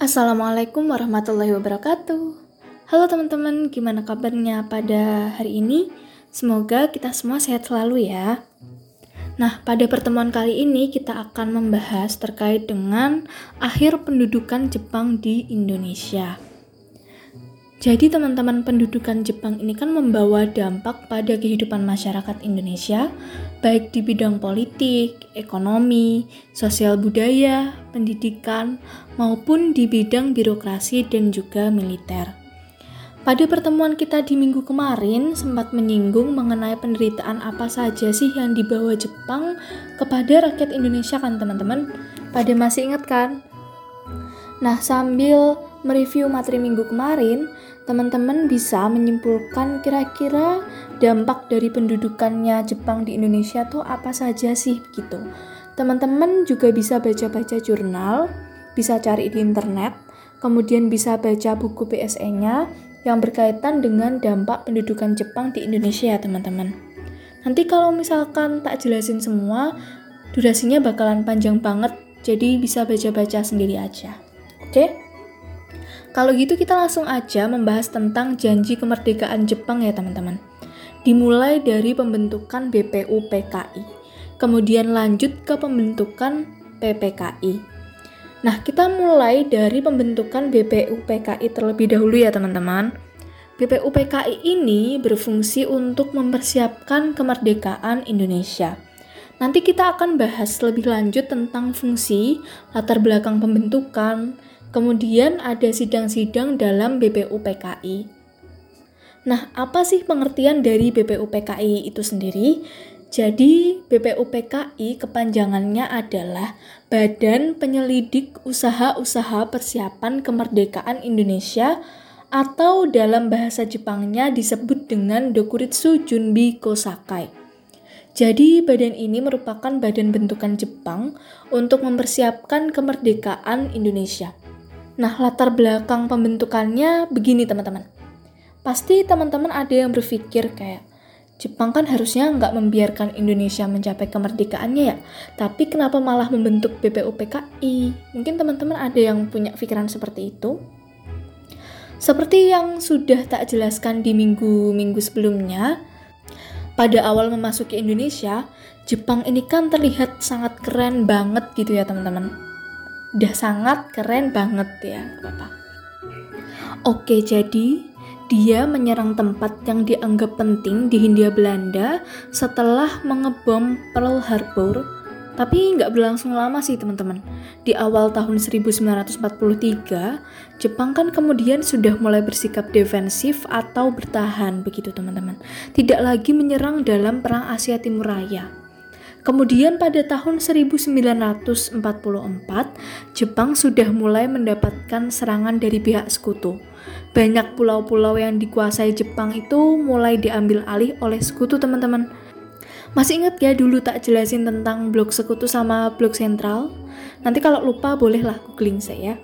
Assalamualaikum warahmatullahi wabarakatuh. Halo teman-teman, gimana kabarnya pada hari ini? Semoga kita semua sehat selalu ya. Nah, pada pertemuan kali ini kita akan membahas terkait dengan akhir pendudukan Jepang di Indonesia. Jadi teman-teman pendudukan Jepang ini kan membawa dampak pada kehidupan masyarakat Indonesia, baik di bidang politik, ekonomi, sosial budaya, pendidikan, maupun di bidang birokrasi dan juga militer. Pada pertemuan kita di minggu kemarin sempat menyinggung mengenai penderitaan apa saja sih yang dibawa Jepang kepada rakyat Indonesia kan teman-teman? Pada masih ingat kan? Nah, sambil mereview materi minggu kemarin, teman-teman bisa menyimpulkan kira-kira dampak dari pendudukannya Jepang di Indonesia tuh apa saja sih gitu. Teman-teman juga bisa baca-baca jurnal, bisa cari di internet, kemudian bisa baca buku PSE-nya yang berkaitan dengan dampak pendudukan Jepang di Indonesia ya teman-teman. Nanti kalau misalkan tak jelasin semua, durasinya bakalan panjang banget, jadi bisa baca-baca sendiri aja. Oke? Kalau gitu kita langsung aja membahas tentang janji kemerdekaan Jepang ya teman-teman. Dimulai dari pembentukan BPU PKI, kemudian lanjut ke pembentukan PPKI. Nah, kita mulai dari pembentukan BPU PKI terlebih dahulu ya teman-teman. BPU PKI ini berfungsi untuk mempersiapkan kemerdekaan Indonesia. Nanti kita akan bahas lebih lanjut tentang fungsi, latar belakang pembentukan, Kemudian ada sidang-sidang dalam BPUPKI. Nah, apa sih pengertian dari BPUPKI itu sendiri? Jadi, BPUPKI kepanjangannya adalah Badan Penyelidik Usaha-Usaha Persiapan Kemerdekaan Indonesia atau dalam bahasa Jepangnya disebut dengan Dokuritsu Junbi Kosakai. Jadi, badan ini merupakan badan bentukan Jepang untuk mempersiapkan kemerdekaan Indonesia. Nah, latar belakang pembentukannya begini teman-teman. Pasti teman-teman ada yang berpikir kayak, Jepang kan harusnya nggak membiarkan Indonesia mencapai kemerdekaannya ya, tapi kenapa malah membentuk BPUPKI? Mungkin teman-teman ada yang punya pikiran seperti itu. Seperti yang sudah tak jelaskan di minggu-minggu sebelumnya, pada awal memasuki Indonesia, Jepang ini kan terlihat sangat keren banget gitu ya teman-teman udah sangat keren banget ya Bapak. Oke, jadi dia menyerang tempat yang dianggap penting di Hindia Belanda setelah mengebom Pearl Harbor. Tapi nggak berlangsung lama sih teman-teman. Di awal tahun 1943, Jepang kan kemudian sudah mulai bersikap defensif atau bertahan begitu teman-teman. Tidak lagi menyerang dalam Perang Asia Timur Raya. Kemudian pada tahun 1944, Jepang sudah mulai mendapatkan serangan dari pihak sekutu. Banyak pulau-pulau yang dikuasai Jepang itu mulai diambil alih oleh sekutu teman-teman. Masih ingat ya dulu tak jelasin tentang blok sekutu sama blok sentral? Nanti kalau lupa bolehlah googling saya.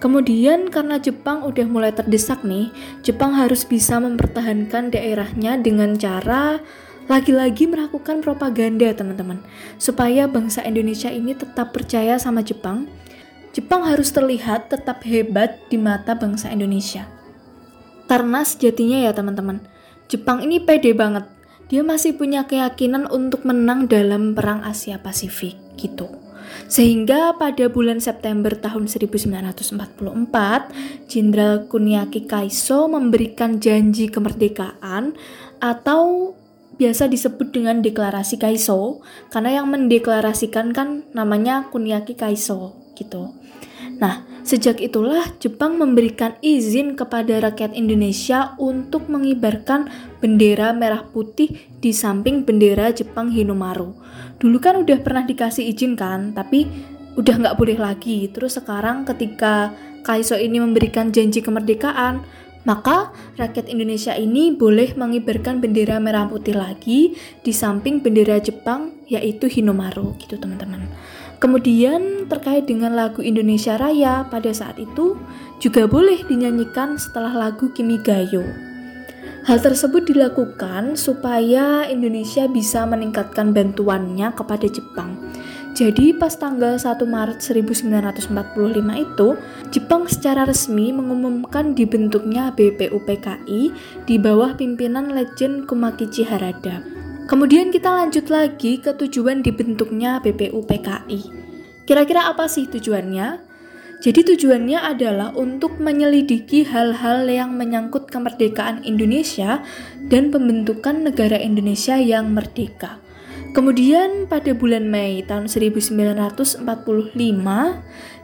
Kemudian karena Jepang udah mulai terdesak nih, Jepang harus bisa mempertahankan daerahnya dengan cara lagi-lagi melakukan propaganda teman-teman supaya bangsa Indonesia ini tetap percaya sama Jepang. Jepang harus terlihat tetap hebat di mata bangsa Indonesia. Karena sejatinya ya teman-teman Jepang ini pede banget. Dia masih punya keyakinan untuk menang dalam perang Asia Pasifik gitu. Sehingga pada bulan September tahun 1944, Jenderal Kuniaki Kaiso memberikan janji kemerdekaan atau biasa disebut dengan deklarasi Kaiso karena yang mendeklarasikan kan namanya Kuniaki Kaiso gitu. Nah, sejak itulah Jepang memberikan izin kepada rakyat Indonesia untuk mengibarkan bendera merah putih di samping bendera Jepang Hinomaru. Dulu kan udah pernah dikasih izin kan, tapi udah nggak boleh lagi. Terus sekarang ketika Kaiso ini memberikan janji kemerdekaan, maka rakyat Indonesia ini boleh mengibarkan bendera merah putih lagi di samping bendera Jepang yaitu Hinomaru gitu teman-teman. Kemudian terkait dengan lagu Indonesia Raya pada saat itu juga boleh dinyanyikan setelah lagu Kimigayo. Hal tersebut dilakukan supaya Indonesia bisa meningkatkan bantuannya kepada Jepang. Jadi pas tanggal 1 Maret 1945 itu, Jepang secara resmi mengumumkan dibentuknya BPUPKI di bawah pimpinan Legend Kumakichi Harada. Kemudian kita lanjut lagi ke tujuan dibentuknya BPUPKI. Kira-kira apa sih tujuannya? Jadi tujuannya adalah untuk menyelidiki hal-hal yang menyangkut kemerdekaan Indonesia dan pembentukan negara Indonesia yang merdeka. Kemudian pada bulan Mei tahun 1945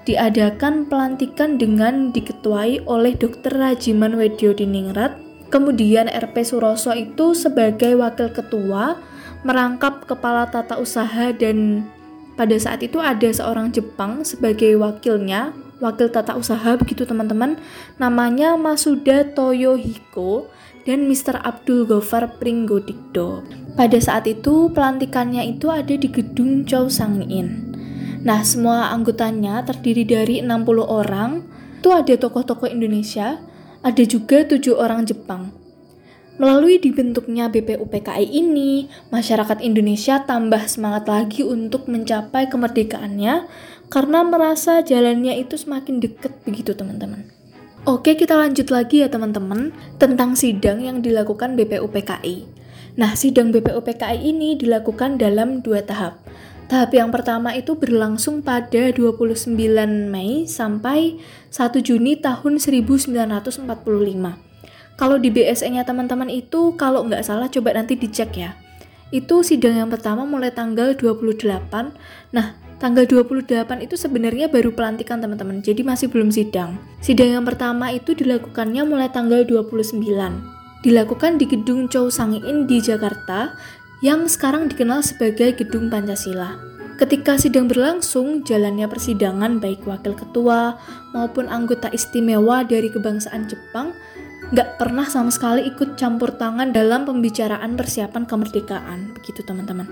diadakan pelantikan dengan diketuai oleh Dr. Rajiman Wedyo Diningrat. Kemudian RP Suroso itu sebagai wakil ketua merangkap kepala tata usaha dan pada saat itu ada seorang Jepang sebagai wakilnya, wakil tata usaha begitu teman-teman. Namanya Masuda Toyohiko dan Mr. Abdul Gofar Pringgodikdo. Pada saat itu, pelantikannya itu ada di gedung Chow Sang-in. Nah, semua anggotanya terdiri dari 60 orang. Itu ada tokoh-tokoh Indonesia, ada juga tujuh orang Jepang. Melalui dibentuknya BPUPKI ini, masyarakat Indonesia tambah semangat lagi untuk mencapai kemerdekaannya karena merasa jalannya itu semakin dekat begitu teman-teman. Oke, kita lanjut lagi ya teman-teman tentang sidang yang dilakukan BPUPKI. Nah, sidang BPUPKI ini dilakukan dalam dua tahap. Tahap yang pertama itu berlangsung pada 29 Mei sampai 1 Juni tahun 1945. Kalau di BSE-nya teman-teman itu, kalau nggak salah coba nanti dicek ya. Itu sidang yang pertama mulai tanggal 28. Nah, Tanggal 28 itu sebenarnya baru pelantikan teman-teman, jadi masih belum sidang. Sidang yang pertama itu dilakukannya mulai tanggal 29. Dilakukan di Gedung Chow Sang-in di Jakarta, yang sekarang dikenal sebagai Gedung Pancasila. Ketika sidang berlangsung, jalannya persidangan baik wakil ketua maupun anggota istimewa dari kebangsaan Jepang nggak pernah sama sekali ikut campur tangan dalam pembicaraan persiapan kemerdekaan, begitu teman-teman.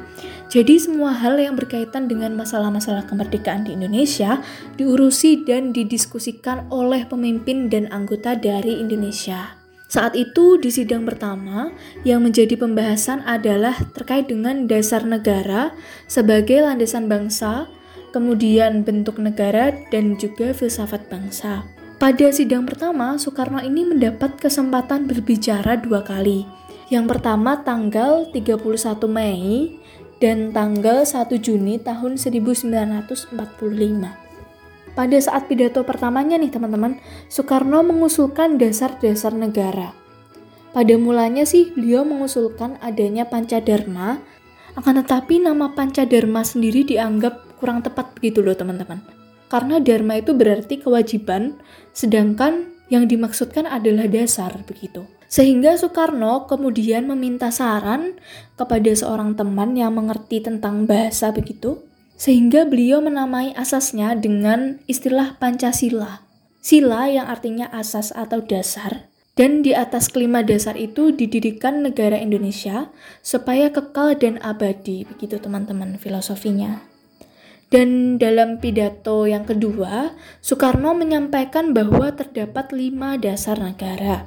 Jadi semua hal yang berkaitan dengan masalah-masalah kemerdekaan di Indonesia diurusi dan didiskusikan oleh pemimpin dan anggota dari Indonesia. Saat itu di sidang pertama yang menjadi pembahasan adalah terkait dengan dasar negara sebagai landasan bangsa, kemudian bentuk negara dan juga filsafat bangsa. Pada sidang pertama, Soekarno ini mendapat kesempatan berbicara dua kali. Yang pertama tanggal 31 Mei dan tanggal 1 Juni tahun 1945. Pada saat pidato pertamanya nih teman-teman, Soekarno mengusulkan dasar-dasar negara. Pada mulanya sih beliau mengusulkan adanya Pancadharma, akan tetapi nama Pancadharma sendiri dianggap kurang tepat begitu loh teman-teman karena dharma itu berarti kewajiban, sedangkan yang dimaksudkan adalah dasar begitu. Sehingga Soekarno kemudian meminta saran kepada seorang teman yang mengerti tentang bahasa begitu, sehingga beliau menamai asasnya dengan istilah Pancasila. Sila yang artinya asas atau dasar, dan di atas kelima dasar itu didirikan negara Indonesia supaya kekal dan abadi, begitu teman-teman filosofinya. Dan dalam pidato yang kedua, Soekarno menyampaikan bahwa terdapat lima dasar negara.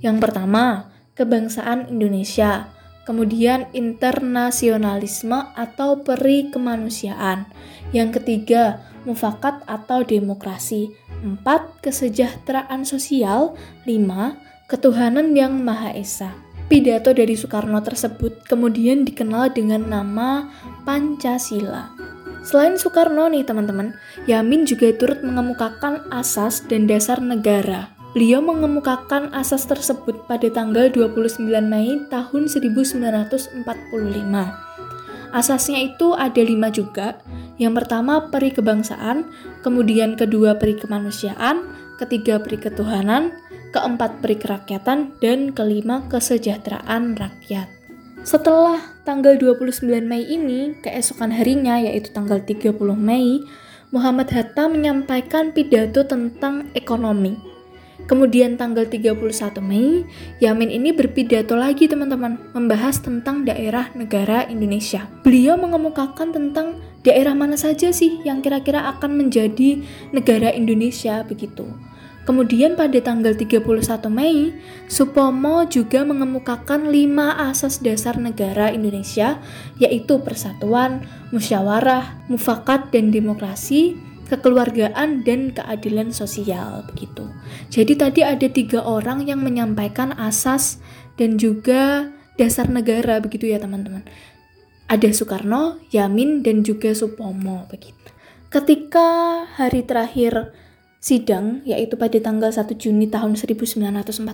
Yang pertama, kebangsaan Indonesia, kemudian internasionalisme atau peri kemanusiaan. Yang ketiga, mufakat atau demokrasi. Empat, kesejahteraan sosial. Lima, ketuhanan yang Maha Esa. Pidato dari Soekarno tersebut kemudian dikenal dengan nama Pancasila. Selain Soekarno nih teman-teman, Yamin juga turut mengemukakan asas dan dasar negara. Beliau mengemukakan asas tersebut pada tanggal 29 Mei tahun 1945. Asasnya itu ada lima juga. Yang pertama peri kebangsaan, kemudian kedua peri kemanusiaan, ketiga peri ketuhanan, keempat peri kerakyatan, dan kelima kesejahteraan rakyat. Setelah tanggal 29 Mei ini, keesokan harinya yaitu tanggal 30 Mei, Muhammad Hatta menyampaikan pidato tentang ekonomi. Kemudian tanggal 31 Mei, Yamin ini berpidato lagi teman-teman, membahas tentang daerah negara Indonesia. Beliau mengemukakan tentang daerah mana saja sih yang kira-kira akan menjadi negara Indonesia begitu. Kemudian pada tanggal 31 Mei, Supomo juga mengemukakan lima asas dasar negara Indonesia, yaitu persatuan, musyawarah, mufakat dan demokrasi, kekeluargaan dan keadilan sosial begitu. Jadi tadi ada tiga orang yang menyampaikan asas dan juga dasar negara begitu ya teman-teman. Ada Soekarno, Yamin dan juga Supomo begitu. Ketika hari terakhir sidang, yaitu pada tanggal 1 Juni tahun 1945,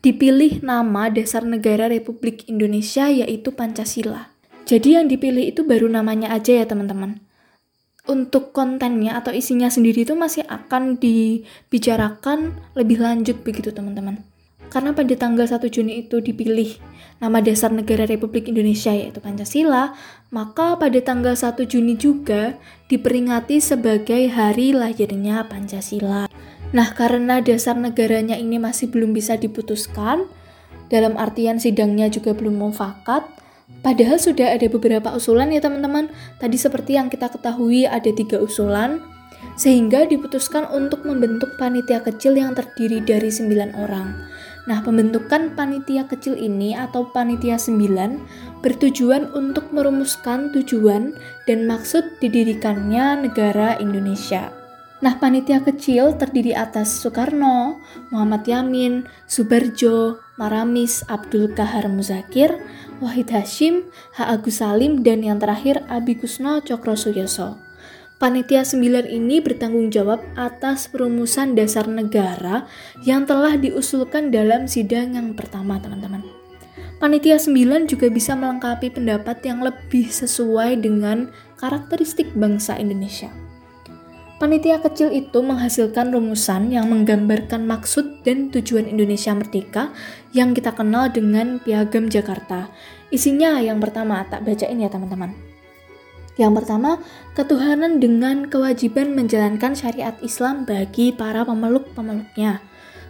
dipilih nama dasar negara Republik Indonesia yaitu Pancasila. Jadi yang dipilih itu baru namanya aja ya teman-teman. Untuk kontennya atau isinya sendiri itu masih akan dibicarakan lebih lanjut begitu teman-teman. Karena pada tanggal 1 Juni itu dipilih nama dasar negara Republik Indonesia yaitu Pancasila, maka pada tanggal 1 Juni juga diperingati sebagai hari lahirnya Pancasila. Nah, karena dasar negaranya ini masih belum bisa diputuskan, dalam artian sidangnya juga belum mufakat, padahal sudah ada beberapa usulan ya teman-teman. Tadi seperti yang kita ketahui ada tiga usulan, sehingga diputuskan untuk membentuk panitia kecil yang terdiri dari 9 orang. Nah, pembentukan panitia kecil ini atau panitia 9 bertujuan untuk merumuskan tujuan dan maksud didirikannya negara Indonesia. Nah, panitia kecil terdiri atas Soekarno, Muhammad Yamin, Subarjo, Maramis, Abdul Kahar Muzakir, Wahid Hashim, H. Agus Salim, dan yang terakhir Abi Kusno Cokro Suyoso. Panitia 9 ini bertanggung jawab atas perumusan dasar negara yang telah diusulkan dalam sidang yang pertama, teman-teman. Panitia 9 juga bisa melengkapi pendapat yang lebih sesuai dengan karakteristik bangsa Indonesia. Panitia kecil itu menghasilkan rumusan yang menggambarkan maksud dan tujuan Indonesia merdeka yang kita kenal dengan Piagam Jakarta. Isinya yang pertama, tak bacain ya teman-teman. Yang pertama, ketuhanan dengan kewajiban menjalankan syariat Islam bagi para pemeluk-pemeluknya.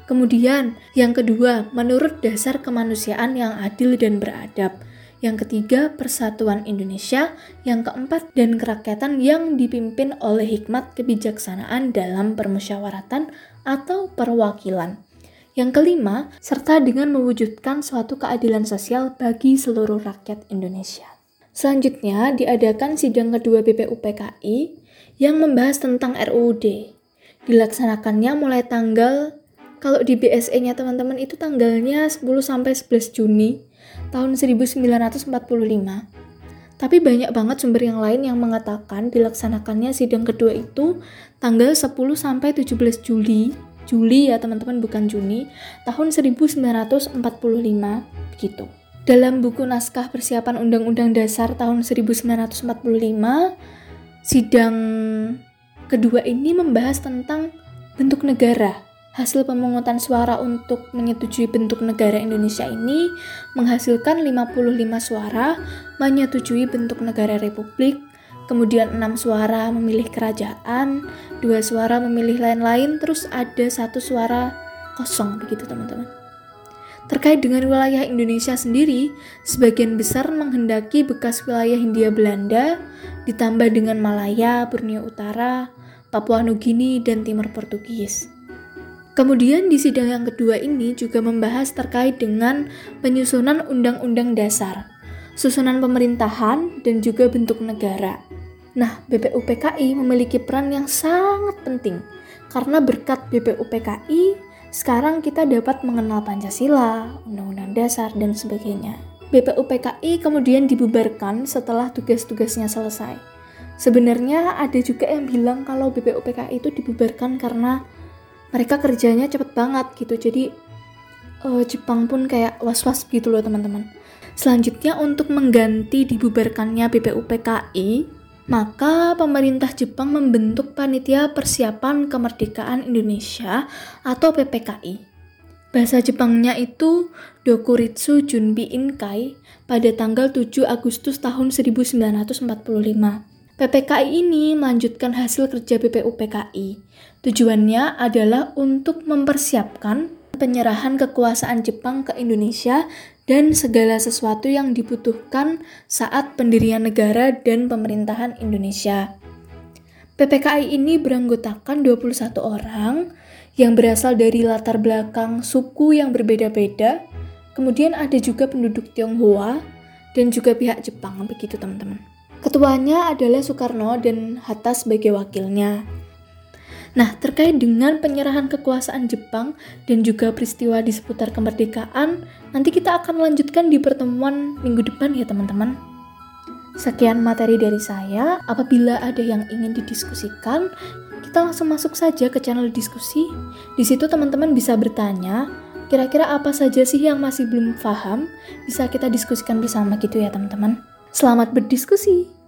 Kemudian, yang kedua, menurut dasar kemanusiaan yang adil dan beradab. Yang ketiga, persatuan Indonesia. Yang keempat, dan kerakyatan yang dipimpin oleh hikmat kebijaksanaan dalam permusyawaratan atau perwakilan. Yang kelima, serta dengan mewujudkan suatu keadilan sosial bagi seluruh rakyat Indonesia. Selanjutnya diadakan sidang kedua BPUPKI yang membahas tentang RUUD. Dilaksanakannya mulai tanggal kalau di BSE-nya teman-teman itu tanggalnya 10 sampai 11 Juni tahun 1945. Tapi banyak banget sumber yang lain yang mengatakan dilaksanakannya sidang kedua itu tanggal 10 sampai 17 Juli. Juli ya teman-teman bukan Juni tahun 1945 begitu. Dalam buku naskah persiapan Undang-Undang Dasar tahun 1945, sidang kedua ini membahas tentang bentuk negara. Hasil pemungutan suara untuk menyetujui bentuk negara Indonesia ini menghasilkan 55 suara menyetujui bentuk negara republik, kemudian 6 suara memilih kerajaan, 2 suara memilih lain-lain, terus ada satu suara kosong begitu teman-teman. Terkait dengan wilayah Indonesia sendiri, sebagian besar menghendaki bekas wilayah Hindia Belanda, ditambah dengan Malaya, Borneo Utara, Papua Nugini, dan Timur Portugis. Kemudian di sidang yang kedua ini juga membahas terkait dengan penyusunan undang-undang dasar, susunan pemerintahan, dan juga bentuk negara. Nah, BPUPKI memiliki peran yang sangat penting karena berkat BPUPKI sekarang kita dapat mengenal Pancasila, Undang-Undang Dasar, dan sebagainya. BPUPKI kemudian dibubarkan setelah tugas-tugasnya selesai. Sebenarnya ada juga yang bilang kalau BPUPKI itu dibubarkan karena mereka kerjanya cepet banget gitu. Jadi uh, Jepang pun kayak was-was gitu loh teman-teman. Selanjutnya untuk mengganti dibubarkannya BPUPKI, maka pemerintah Jepang membentuk Panitia Persiapan Kemerdekaan Indonesia atau PPKI. Bahasa Jepangnya itu Dokuritsu Junbi Inkai pada tanggal 7 Agustus tahun 1945. PPKI ini melanjutkan hasil kerja BPUPKI. Tujuannya adalah untuk mempersiapkan penyerahan kekuasaan Jepang ke Indonesia dan segala sesuatu yang dibutuhkan saat pendirian negara dan pemerintahan Indonesia. PPKI ini beranggotakan 21 orang yang berasal dari latar belakang suku yang berbeda-beda. Kemudian ada juga penduduk Tionghoa dan juga pihak Jepang begitu teman-teman. Ketuanya adalah Soekarno dan Hatta sebagai wakilnya. Nah, terkait dengan penyerahan kekuasaan Jepang dan juga peristiwa di seputar kemerdekaan, nanti kita akan lanjutkan di pertemuan minggu depan ya teman-teman. Sekian materi dari saya. Apabila ada yang ingin didiskusikan, kita langsung masuk saja ke channel diskusi. Di situ teman-teman bisa bertanya, kira-kira apa saja sih yang masih belum paham? Bisa kita diskusikan bersama gitu ya teman-teman. Selamat berdiskusi.